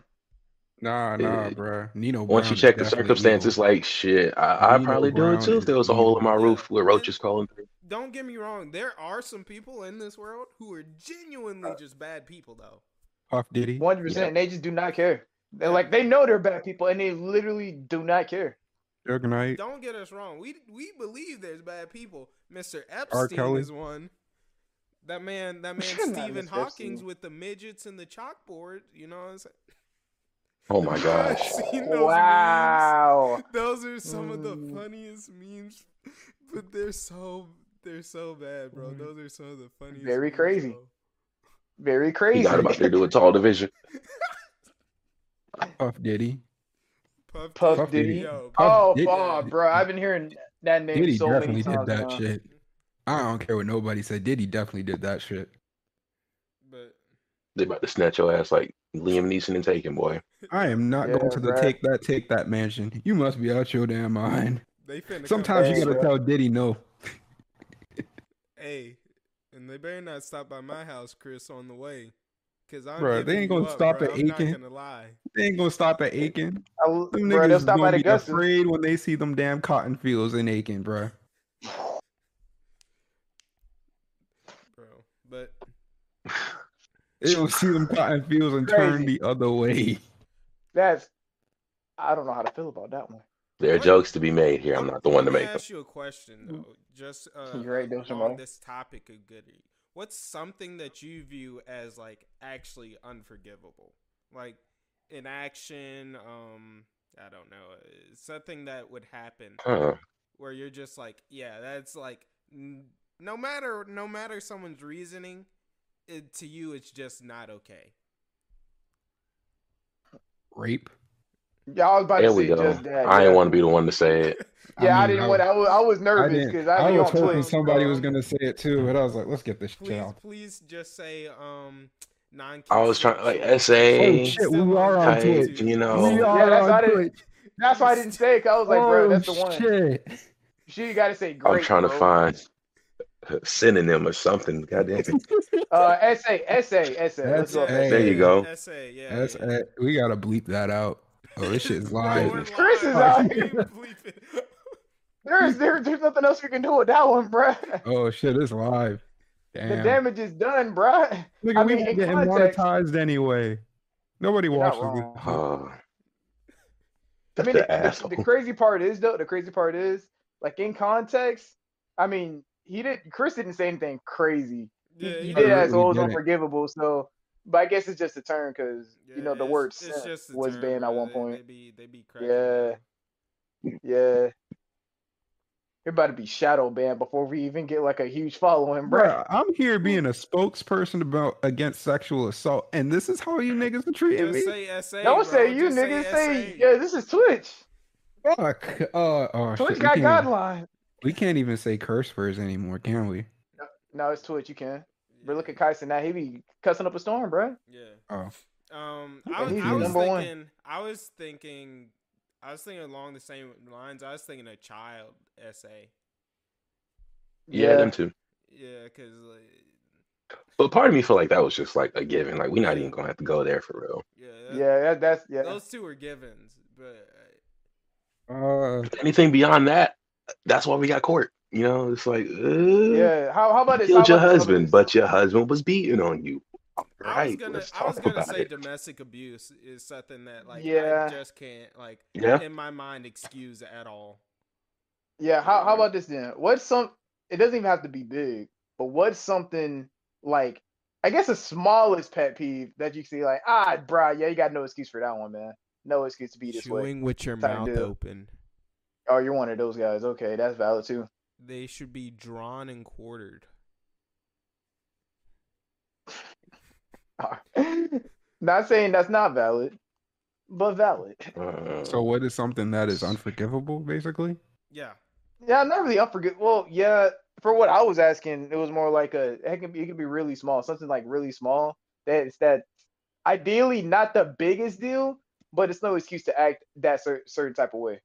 Nah, nah, Eh, bro. Nino. Once Brown you check the circumstances, evil. like shit, I, I'd Nino probably do it too if there was a hole in my roof with roaches crawling through. don't get me wrong, there are some people in this world who are genuinely just bad people, though. Puff Diddy. One hundred percent. They just do not care. They're like they know they're bad people, and they literally do not care. Suge Knight. Don't get us wrong. We we believe there's bad people. Mr. Epstein Kelly. is one. That man, that man, Stephen Mr. Hawking's Epstein. with the midgets and the chalkboard. You know what I'm saying? Oh my gosh. Seen those Wow. memes? Those are some of the Mm. funniest memes, but they're so they're so bad, bro. Mm. Those are some of the funniest. Very memes, crazy. bro. Very He crazy. got about to do a tall division. Puff Diddy. Puff, Puff Diddy, Diddy. yo, Puff Oh, Diddy- oh, bro, I've been hearing that name Diddy so many definitely did that now. shit. I don't care what nobody said. Diddy definitely did that shit. but They about to snatch your ass like Liam Neeson and Taken, boy. I am not Yeah, going to the bruh. take that take that mansion. You must be out your damn mind. they finna. Sometimes you gotta bruh. tell Diddy no. Hey, and they better not stop by my house, Chris, on the way. Cause I'm Bruh, they ain't gonna up, stop bruh. at I'm not Aiken. gonna lie. They ain't gonna stop at Aiken. I, Them bro, niggas they'll is stop gonna at be Augusta. afraid when they see them damn cotton fields in Aiken, bruh. Bro, but They don't see them cotton fields and turn the other way. That's. I don't know how to feel about that one. There are jokes to be made here. I'm not the one to Let me make them. ask you a question though, just uh, You're right, Dosha on Mo. this topic of goody. What's something that you view as like actually unforgivable, like an action? Um, I don't know, uh, something that would happen Huh. where you're just like, yeah, that's like, no matter no matter someone's reasoning, it, to you it's just not okay. Rape. Yeah, I was about There to we say go. just that. I yeah. didn't want to be the one to say it. Yeah, I, mean, didn't want. I was, I was nervous because I I, be was on hoping Twitch. somebody bro. was gonna say it too, but I was like, let's get this shit Please, out. please just say um non. I was trying like Oh SA, shit, we are on type, Twitch. you know. We are Yeah, that's why I on didn't- Twitch. That's why I didn't say it. 'cause I was like, bro, oh that's the one. shit! Shit, you gotta say great. I'm trying to find a synonym or something. Goddamn it. Uh, essay, essay, essay. Let's go. That's- hey. There you go. Essay, yeah. That's yeah. We gotta bleep that out. Oh, this shit's Bro, live. we're Chris is live. out here. ain't. There's there, there's nothing else we can do with that one, bro. Oh shit, it's live. The damage is done, bro. Look, I we mean, not getting context- monetized anyway. Nobody watches wrong. this. Oh, I mean, the the, the, the crazy part is though. The crazy part is, like in context. I mean, he did. Chris didn't say anything crazy. He, Yeah, he he did didn't. as He unforgivable. So, but I guess it's just a turn because you know the it's- word it's simp just was term, banned at one point. They be, they be cracking Yeah. down. Yeah. You're about to be shadow banned before we even get like a huge following, bro. Bruh, I'm here being a spokesperson about against sexual assault, and this is how you niggas are treating Just me. say SA. Don't bro. say you Just niggas say, SA. yeah, this is Twitch. Fuck. Uh, oh, Twitch shit. Got can't, guidelines. We can't even say curse words anymore, can we? No, it's Twitch. You can. But look at Kyson now. He be cussing up a storm, bro. Yeah. Oh, Um, I was, I was number one. thinking, I was thinking, I was thinking along the same lines. I was thinking a child essay. yeah, them too. Yeah, because like, But part of me feel like that was just like a given. Like we're not even gonna have to go there for real. yeah, that- Yeah, that, that's yeah. those two were givens, but uh, Anything beyond that, that's why we got court. You know, it's like, uh, Yeah. How, how about you this? How killed your about this? How about husband, this? but your husband was beating on you. All I was right, gonna, let's I was talk gonna about say it. domestic abuse is something that like Yeah. I just can't like Yeah. in my mind excuse at all. Yeah. How, how about this then? What's some? It doesn't even have to be big, but what's something like? I guess the smallest pet peeve that you see, like, ah, bruh, yeah, you got no excuse for that one, man. No excuse to be this way. Chewing with your Type mouth deal. open. Oh, you're one of those guys. Okay, that's valid too. They should be drawn and quartered. not saying that's not valid, but valid. Uh, so what is something that is unforgivable, basically? Yeah. Yeah, not really unforget. Well, yeah, for what I was asking, it was more like a it can be it can be really small, something like really small. That it's that ideally not the biggest deal, but it's no excuse to act that cer- certain type of way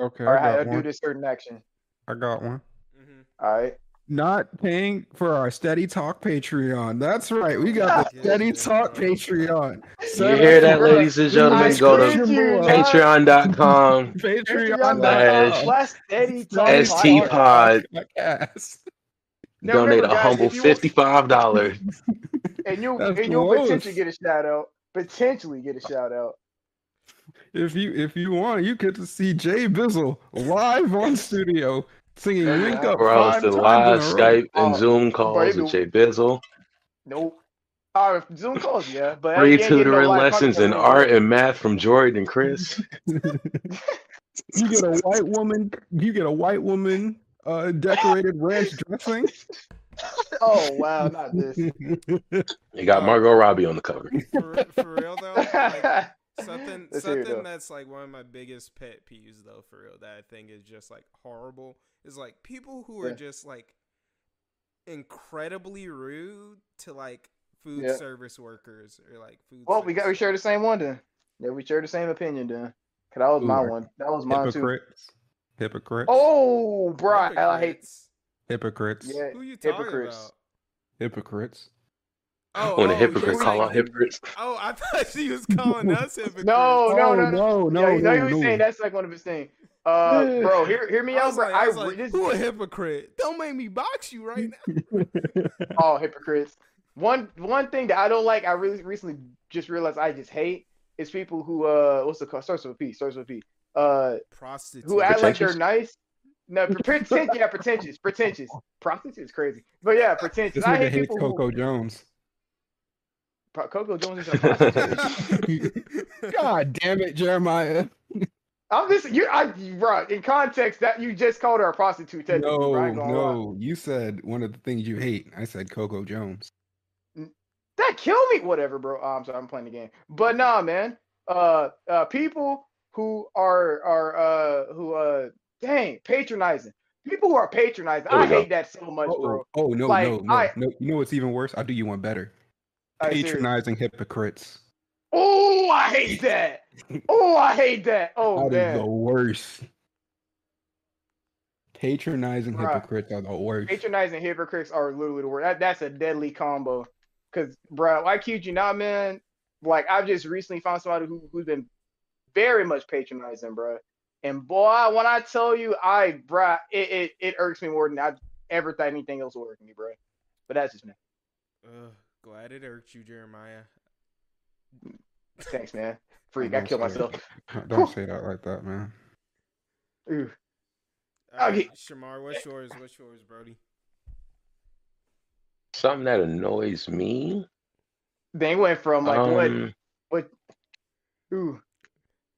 Okay, or, I ha- got do one. this certain action. I got one. hmm All right. Not paying for our Steady Talk Patreon. That's right. We got the Steady Talk bro. Patreon. you hear that, ladies and gentlemen? I Go to screwed you, dog. patreon.com. Patreon. Slash slash Steady Talk ST Podcast. Pod. Donate a humble if you want- fifty-five dollars. and you That's and you'll potentially get a shout out. Potentially get a shout out. If you if you want, you get to see Jay Bizzle live on studio singing Yeah, "Link Up" Bro, five the times live in a row. Skype and Oh, Zoom calls you with Jay Bizzle. Nope. Uh, Zoom calls, yeah, but Free you ain't getting no tutoring lessons in art and math from Jordan and Chris. You get a white woman. You get a white woman uh, decorated ranch dressing. Oh wow, not this. You got Margot Robbie on the cover. For, for real though, like, something Let's hear it, something that's like one of my biggest pet peeves though for real that I think is just like horrible is like people who are Yeah. just like incredibly rude to like food Yeah. service workers or like food. Well, we got we share the same one then. Yeah, we share the same opinion then. Cause that was my one. That was mine too. Hypocrites. Hypocrites. Oh, bro, I hate. Hypocrites. Hypocrites. Yeah, Who you talking hypocrites. about? Hypocrites. Oh, when a oh, hypocrite call saying- out hypocrites. Oh, I thought she was calling us hypocrites. No, no, oh, no, no, no, yeah, you know no, no. saying that's like one of his things. Uh, bro, hear hear me I out, was bro. like, I, I was like, this, who a hypocrite? Don't make me box you right now. all hypocrites. One one thing that I don't like, I really recently just realized I just hate is people who uh what's the call starts with a P, starts with a P. Uh Prostitute. who act like they're nice. No, pretentious, yeah, pretentious, pretentious. Prostitute is crazy. But yeah, pretentious. This I nigga hate people Coco who Jones. Pro- Coco Jones is a prostitute. God damn it, Jeremiah. I'm just you I bro, in context that you just called her a prostitute technically, No, bro, I ain't gonna lie. no. You said one of the things you hate. I said Coco Jones. That killed me. Whatever, bro. Oh, I'm sorry, I'm playing the game. But nah, man. uh, uh, people who are are uh who uh dang patronizing. People who are patronizing. I go. hate that so much, Oh, bro. oh no, Like, no, no, I- no. You know what's even worse? I'll do you one better. Like, seriously. Patronizing hypocrites. Oh, I hate that. Oh, I hate that. Oh That is the worst. Patronizing Bruh. hypocrites are the worst. Patronizing hypocrites are literally the worst. That, that's a deadly combo. Cause, bro, I kid you not, man. Like I've just recently found somebody who who's been very much patronizing, bro. And boy, when I tell you, I, bro, it, it, it irks me more than I ever thought anything else would irk me, bro. But that's just me. Ugh, glad it irked you, Jeremiah. Thanks, man. Freak, I Don't killed say myself. it. Don't say that like that, man. Ooh. All Okay. Shamar, what's yours? What's yours, Brody? Something that annoys me. They went from like what um, what ooh.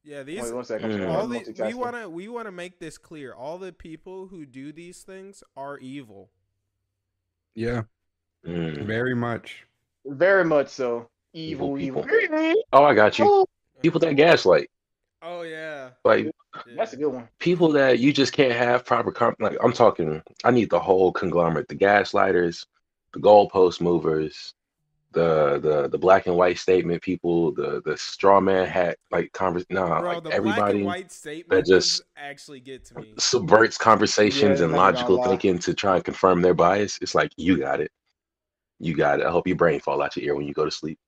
Yeah, these Wait one second. Mm. I'm all sorry, the, we want to we want to make this clear. All the people who do these things are evil. Yeah, mm. very much. Very much so. Evil, Evil evil. Oh, I got you. Oh, People that gaslight, Oh yeah, like yeah. that's a good one. people that you just can't have proper. Com- like I'm talking, I need the whole conglomerate: the gaslighters, the goalpost movers, the the the black and white statement people, the the straw man hat like convers. Nah, Bro, like the black everybody and white statement just- actually get to me. subverts conversations Yeah, and logical thinking to try and confirm their bias. It's like you got it, you got it. I hope your brain fall out your ear when you go to sleep.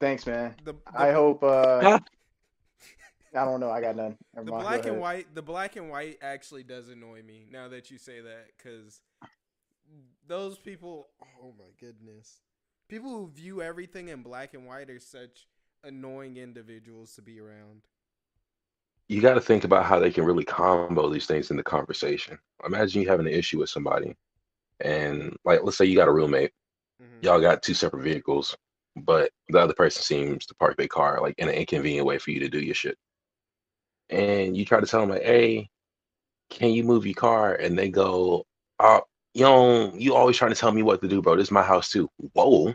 Thanks, man. The, the, I hope uh I don't know, I got none. Never the mind, black and white the black and white actually does annoy me now that you say that because those people oh my goodness people who view everything in black and white are such annoying individuals to be around you got to think about how they can really combo these things in the conversation. Imagine you having an issue with somebody, and like, let's say you got a roommate, Mhm. y'all got two separate vehicles, but the other person seems to park their car like in an inconvenient way for you to do your shit. And you try to tell them like, "Hey, can you move your car?" And they go, "Uh, you know, you always trying to tell me what to do, bro. This is my house too." Whoa,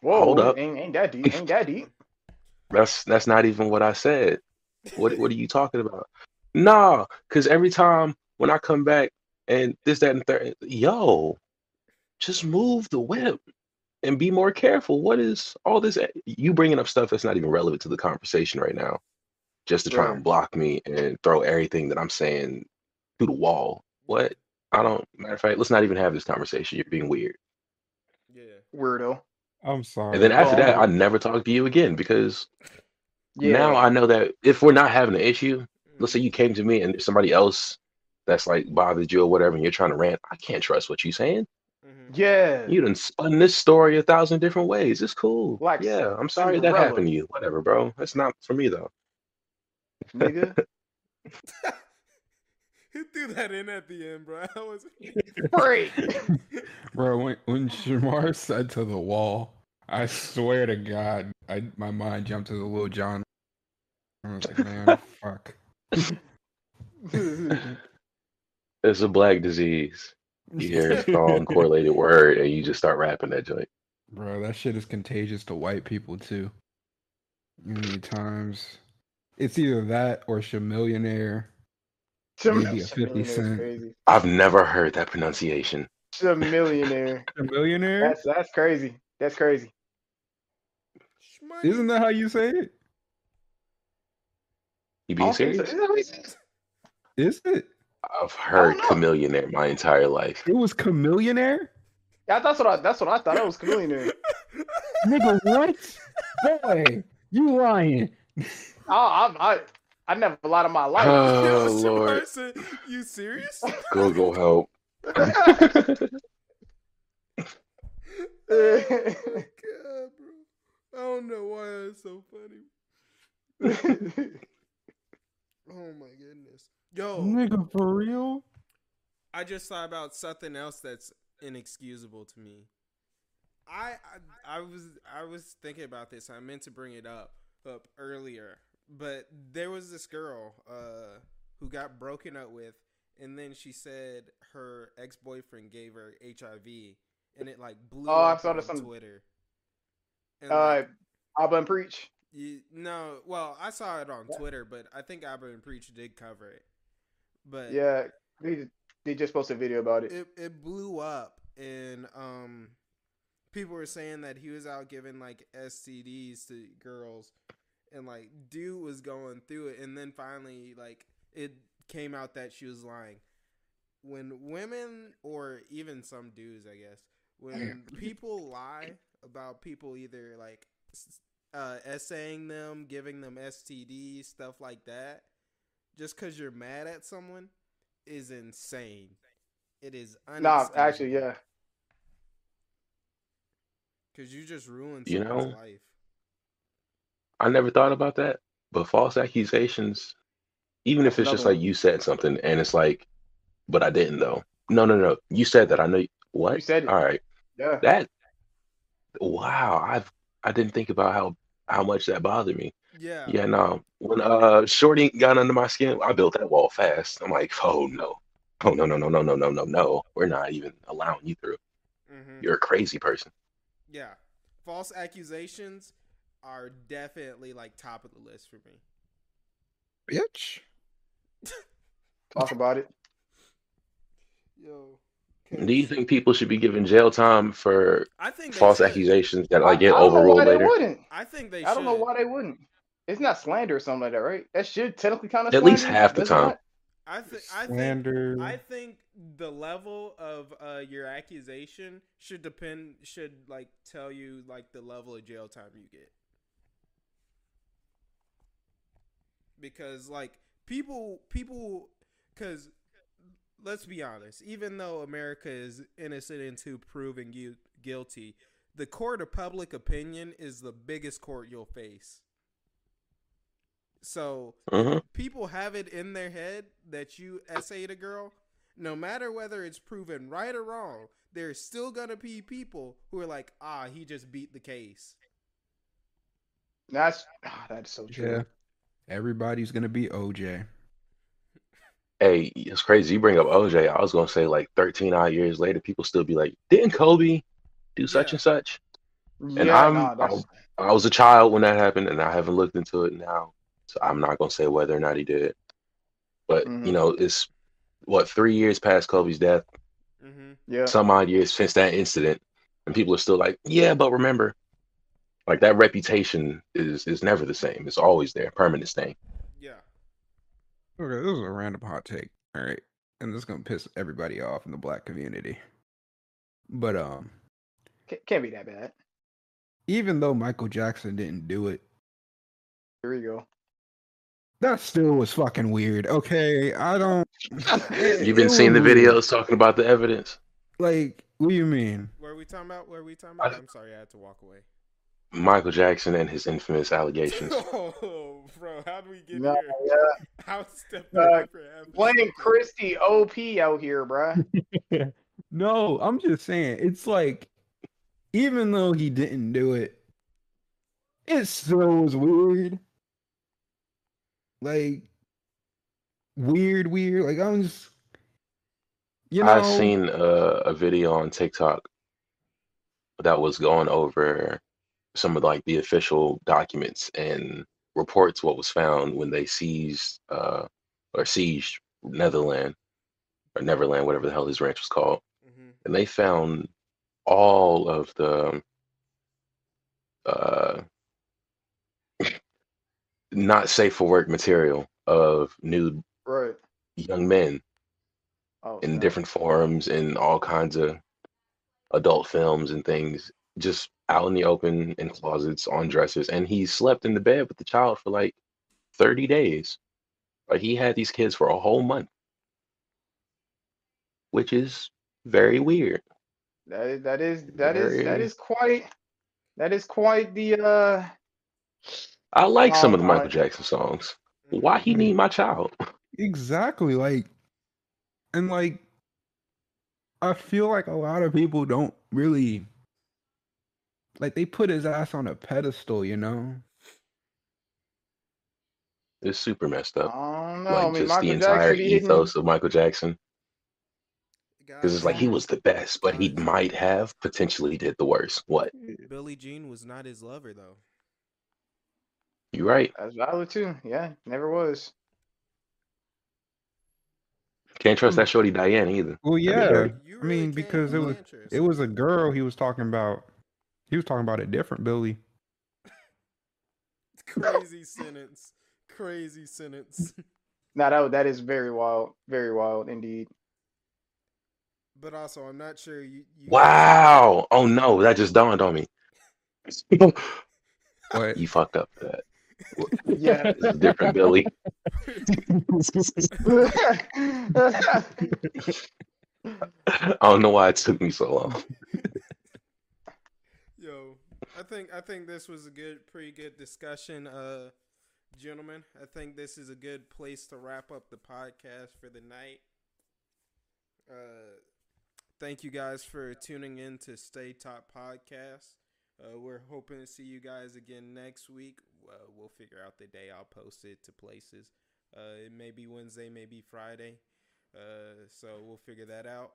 Whoa, hold up. Ain't, ain't that deep? Ain't that deep? that's that's not even what I said. What what are you talking about? Nah, because every time when I come back and this, that, and third, yo, just move the whip and be more careful. What is all this? Eh, you bringing up stuff that's not even relevant to the conversation right now, just to try Right. and block me and throw everything that I'm saying through the wall. What? I don't. Matter of fact, let's not even have this conversation. You're being weird. yeah Weirdo. I'm sorry. And then after Oh. that, I never talk to you again because Yeah. now I know that if we're not having an issue, let's say mm. you came to me and somebody else that's like bothered you or whatever, and you're trying to rant, I can't trust what you're saying. Mhm. yeah. You done spun this story a thousand different ways. It's cool. Like yeah, I'm sorry that Cinderella. happened to you. Whatever, bro. That's not for me though. nigga. he threw that in at the end bro I was Freak. Bro, when when Shamar said to the wall, I swear to God, I my mind jumped to the Lil Jon. I was like, man, fuck. It's a black disease. You hear a strong correlated word and you just start rapping that joint. Bro, that shit is contagious to white people too. Many times. It's either that or Chamillionaire. Maybe a 50 Millionaire's cent. Crazy. I've never heard that pronunciation. A millionaire. Chamillionaire? That's that's crazy. That's crazy. Isn't that how you say it? You being don't think so. serious? Is that what he said? Is it? I've heard know. chameleonaire my entire life. It was Chamillionaire? Yeah, that's what I that's what I thought. It was chameleonaire. Nigga, what? Boy, you lying. I I I, I never lied in my life. Oh Lord. said, you serious Google help. God, bro. I don't know why that's so funny. Oh my goodness. Yo, Nigga, for real? I just thought about something else that's inexcusable to me. I, I I was I was thinking about this. I meant to bring it up up earlier, but there was this girl uh who got broken up with and then she said her ex-boyfriend gave her HIV and it like blew Oh, I up saw on this on- Twitter. And uh, like, Aba and Preach. You, no, well, I saw it on Twitter, but I think Aba and Preach did cover it. But Yeah, they they just posted a video about it. it it blew up, and um, people were saying that he was out giving like STDs to girls, and like dude was going through it, and then finally like it came out that she was lying. When women or even some dudes, I guess, when people lie about people either like uh, essaying them, giving them STDs, stuff like that, just because you're mad at someone is insane. It is Nah, actually, yeah. because you just ruined You know? life. I never thought about that, but false accusations, even if That's it's just another like you said something and it's like, but I didn't though. No, no, no. You said that. I know. What? You said it. All right. Yeah. That. Wow. I've I didn't think about how how much that bothered me. Yeah. Yeah, no. When uh Shorty got under my skin, I built that wall fast. I'm like, oh no. Oh no, no, no, no, no, no, no, no. We're not even allowing you through. Mm-hmm. You're a crazy person. Yeah. False accusations are definitely like top of the list for me. Bitch. Talk about it. Yo. Do you think people should be given jail time for I think false should. accusations that like get overruled later? I think they. I don't know why they wouldn't. It's not slander or something like that, right? That should technically kind of At least half the time. I think. I think. Slander. I think the level of uh, your accusation should depend. Should like tell you like the level of jail time you get. Because like people, people, because let's be honest. Even though America is innocent until proven gu- guilty, the court of public opinion is the biggest court you'll face. So Mhm. people have it in their head that you essayed a girl, no matter whether it's proven right or wrong, there's still gonna be people who are like, ah, he just beat the case. That's ah, that's so true. Yeah. Everybody's gonna be OJ. Hey, it's crazy. You bring up OJ. I was gonna say like 13 odd years later, people still be like, "Didn't Kobe do such Yeah. and such?" Yeah, And I'm- nah, that's, I was a child when that happened, and I haven't looked into it now, so I'm not gonna say whether or not he did. But Mhm. you know, it's what three years past Kobe's death, Mm-hmm. yeah. some odd years since that incident, and people are still like, "Yeah, but remember." Like that reputation is is never the same. It's always there, permanent stain. Yeah. Okay, this is a random hot take. All right. And this is gonna piss everybody off in the black community. But um, Ca- Can't be that bad. even though Michael Jackson didn't do it, Here we go. That still was fucking weird. Okay. I don't You've been seeing the videos talking about the evidence. Like, what do you mean? What are we talking about? What are we talking about? I- I'm sorry, I had to walk away. Michael Jackson and his infamous allegations. oh, bro, how do we get Nah, here? yeah. How stepped Uh, away for half a Blame OP out here, bruh. No, I'm just saying, it's like, even though he didn't do it, it still was weird. Like, weird, weird. Like, I'm just, you know, I've seen a, a video on TikTok that was going over some of like the official documents and reports what was found when they seized uh, or sieged Netherland or Neverland, whatever the hell his ranch was called, Mhm. and they found all of the uh, not safe for work material of nude Right. young men Oh, in snap. different forums and all kinds of adult films and things just out in the open in closets on dressers and he slept in the bed with the child for like 30 days like he had these kids for a whole month which is very weird That is that is that is that Very- is quite that is quite the uh i like some of the Um, michael I- jackson songs. Why he need my child? Exactly. Like, and like, I feel like a lot of people don't really, like, they put his ass on a pedestal, you know? it's super messed up. Don't like I mean just Michael the Jackson entire be hitting ethos of michael jackson. Because it's like he was the best but he might have potentially did the worst. What? Billie Jean was not his lover though. You right. That's valid too. Yeah, never was. Can't trust hmm. that shorty Diane either. Well, yeah. dirty. You I mean, because it was- It was a girl he was talking about. He was talking about a different Billy. crazy sentence. Crazy sentence. Now that that is very wild, very wild indeed. But also, I'm not sure you. you Wow. Oh no, that just dawned on me. What? you fucked up that. Yeah. It's a different Billy. I don't know why it took me so long. Yo, I think I think this was a good, pretty good discussion, uh, gentlemen. I think this is a good place to wrap up the podcast for the night. Uh, thank you guys for tuning in to Steady Talk Podcast. Uh, we're hoping to see you guys again next week. Uh, we'll figure out the day I'll post it to places. Uh, it may be Wednesday, maybe Friday. Uh, so we'll figure that out.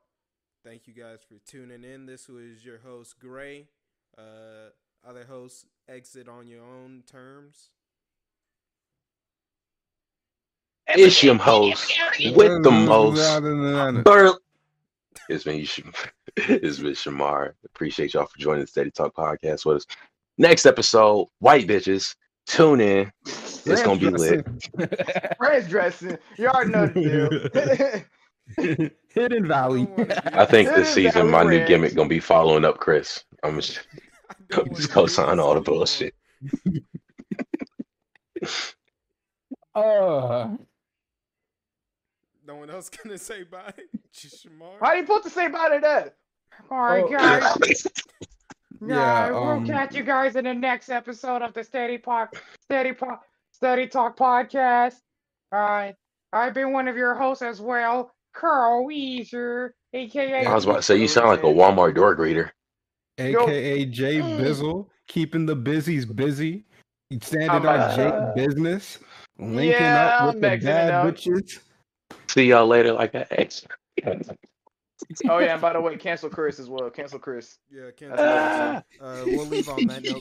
Thank you guys for tuning in. This was your host Gray. Uh, other hosts exit on your own terms. Isham host with the most. Burl- It's been Isham. It's been Shamar. Appreciate y'all for joining the Steady Talk podcast with us. Next episode, white bitches. Tune in. It's gonna be lit. Friends dressing. You already know the deal. Hidden Valley. I think this season that my new gimmick gonna be following up Chris. I'm just, I don't I'm wanna just do co-sign all the bullshit. Uh, No one else gonna say bye. Just Shamar. Why do you supposed to say bye to that? All right, Oh, guys. Yeah, Yeah, um, we'll catch you guys in the next episode of the Steady Talk, Steady po- Steady Talk podcast. All right, I've been one of your hosts as well, Carl Wheezer, aka. I was about to say you sound like a Walmart door greeter. AKA Jay Bizzle, keeping the busies busy. Standing on a- Jake business. Linking Yeah, up I'm with the bad up. bitches. See y'all later, like an ex. Oh yeah, and by the way, cancel Chris as well. Cancel Chris. Yeah, can't That's uh, We'll leave on that note.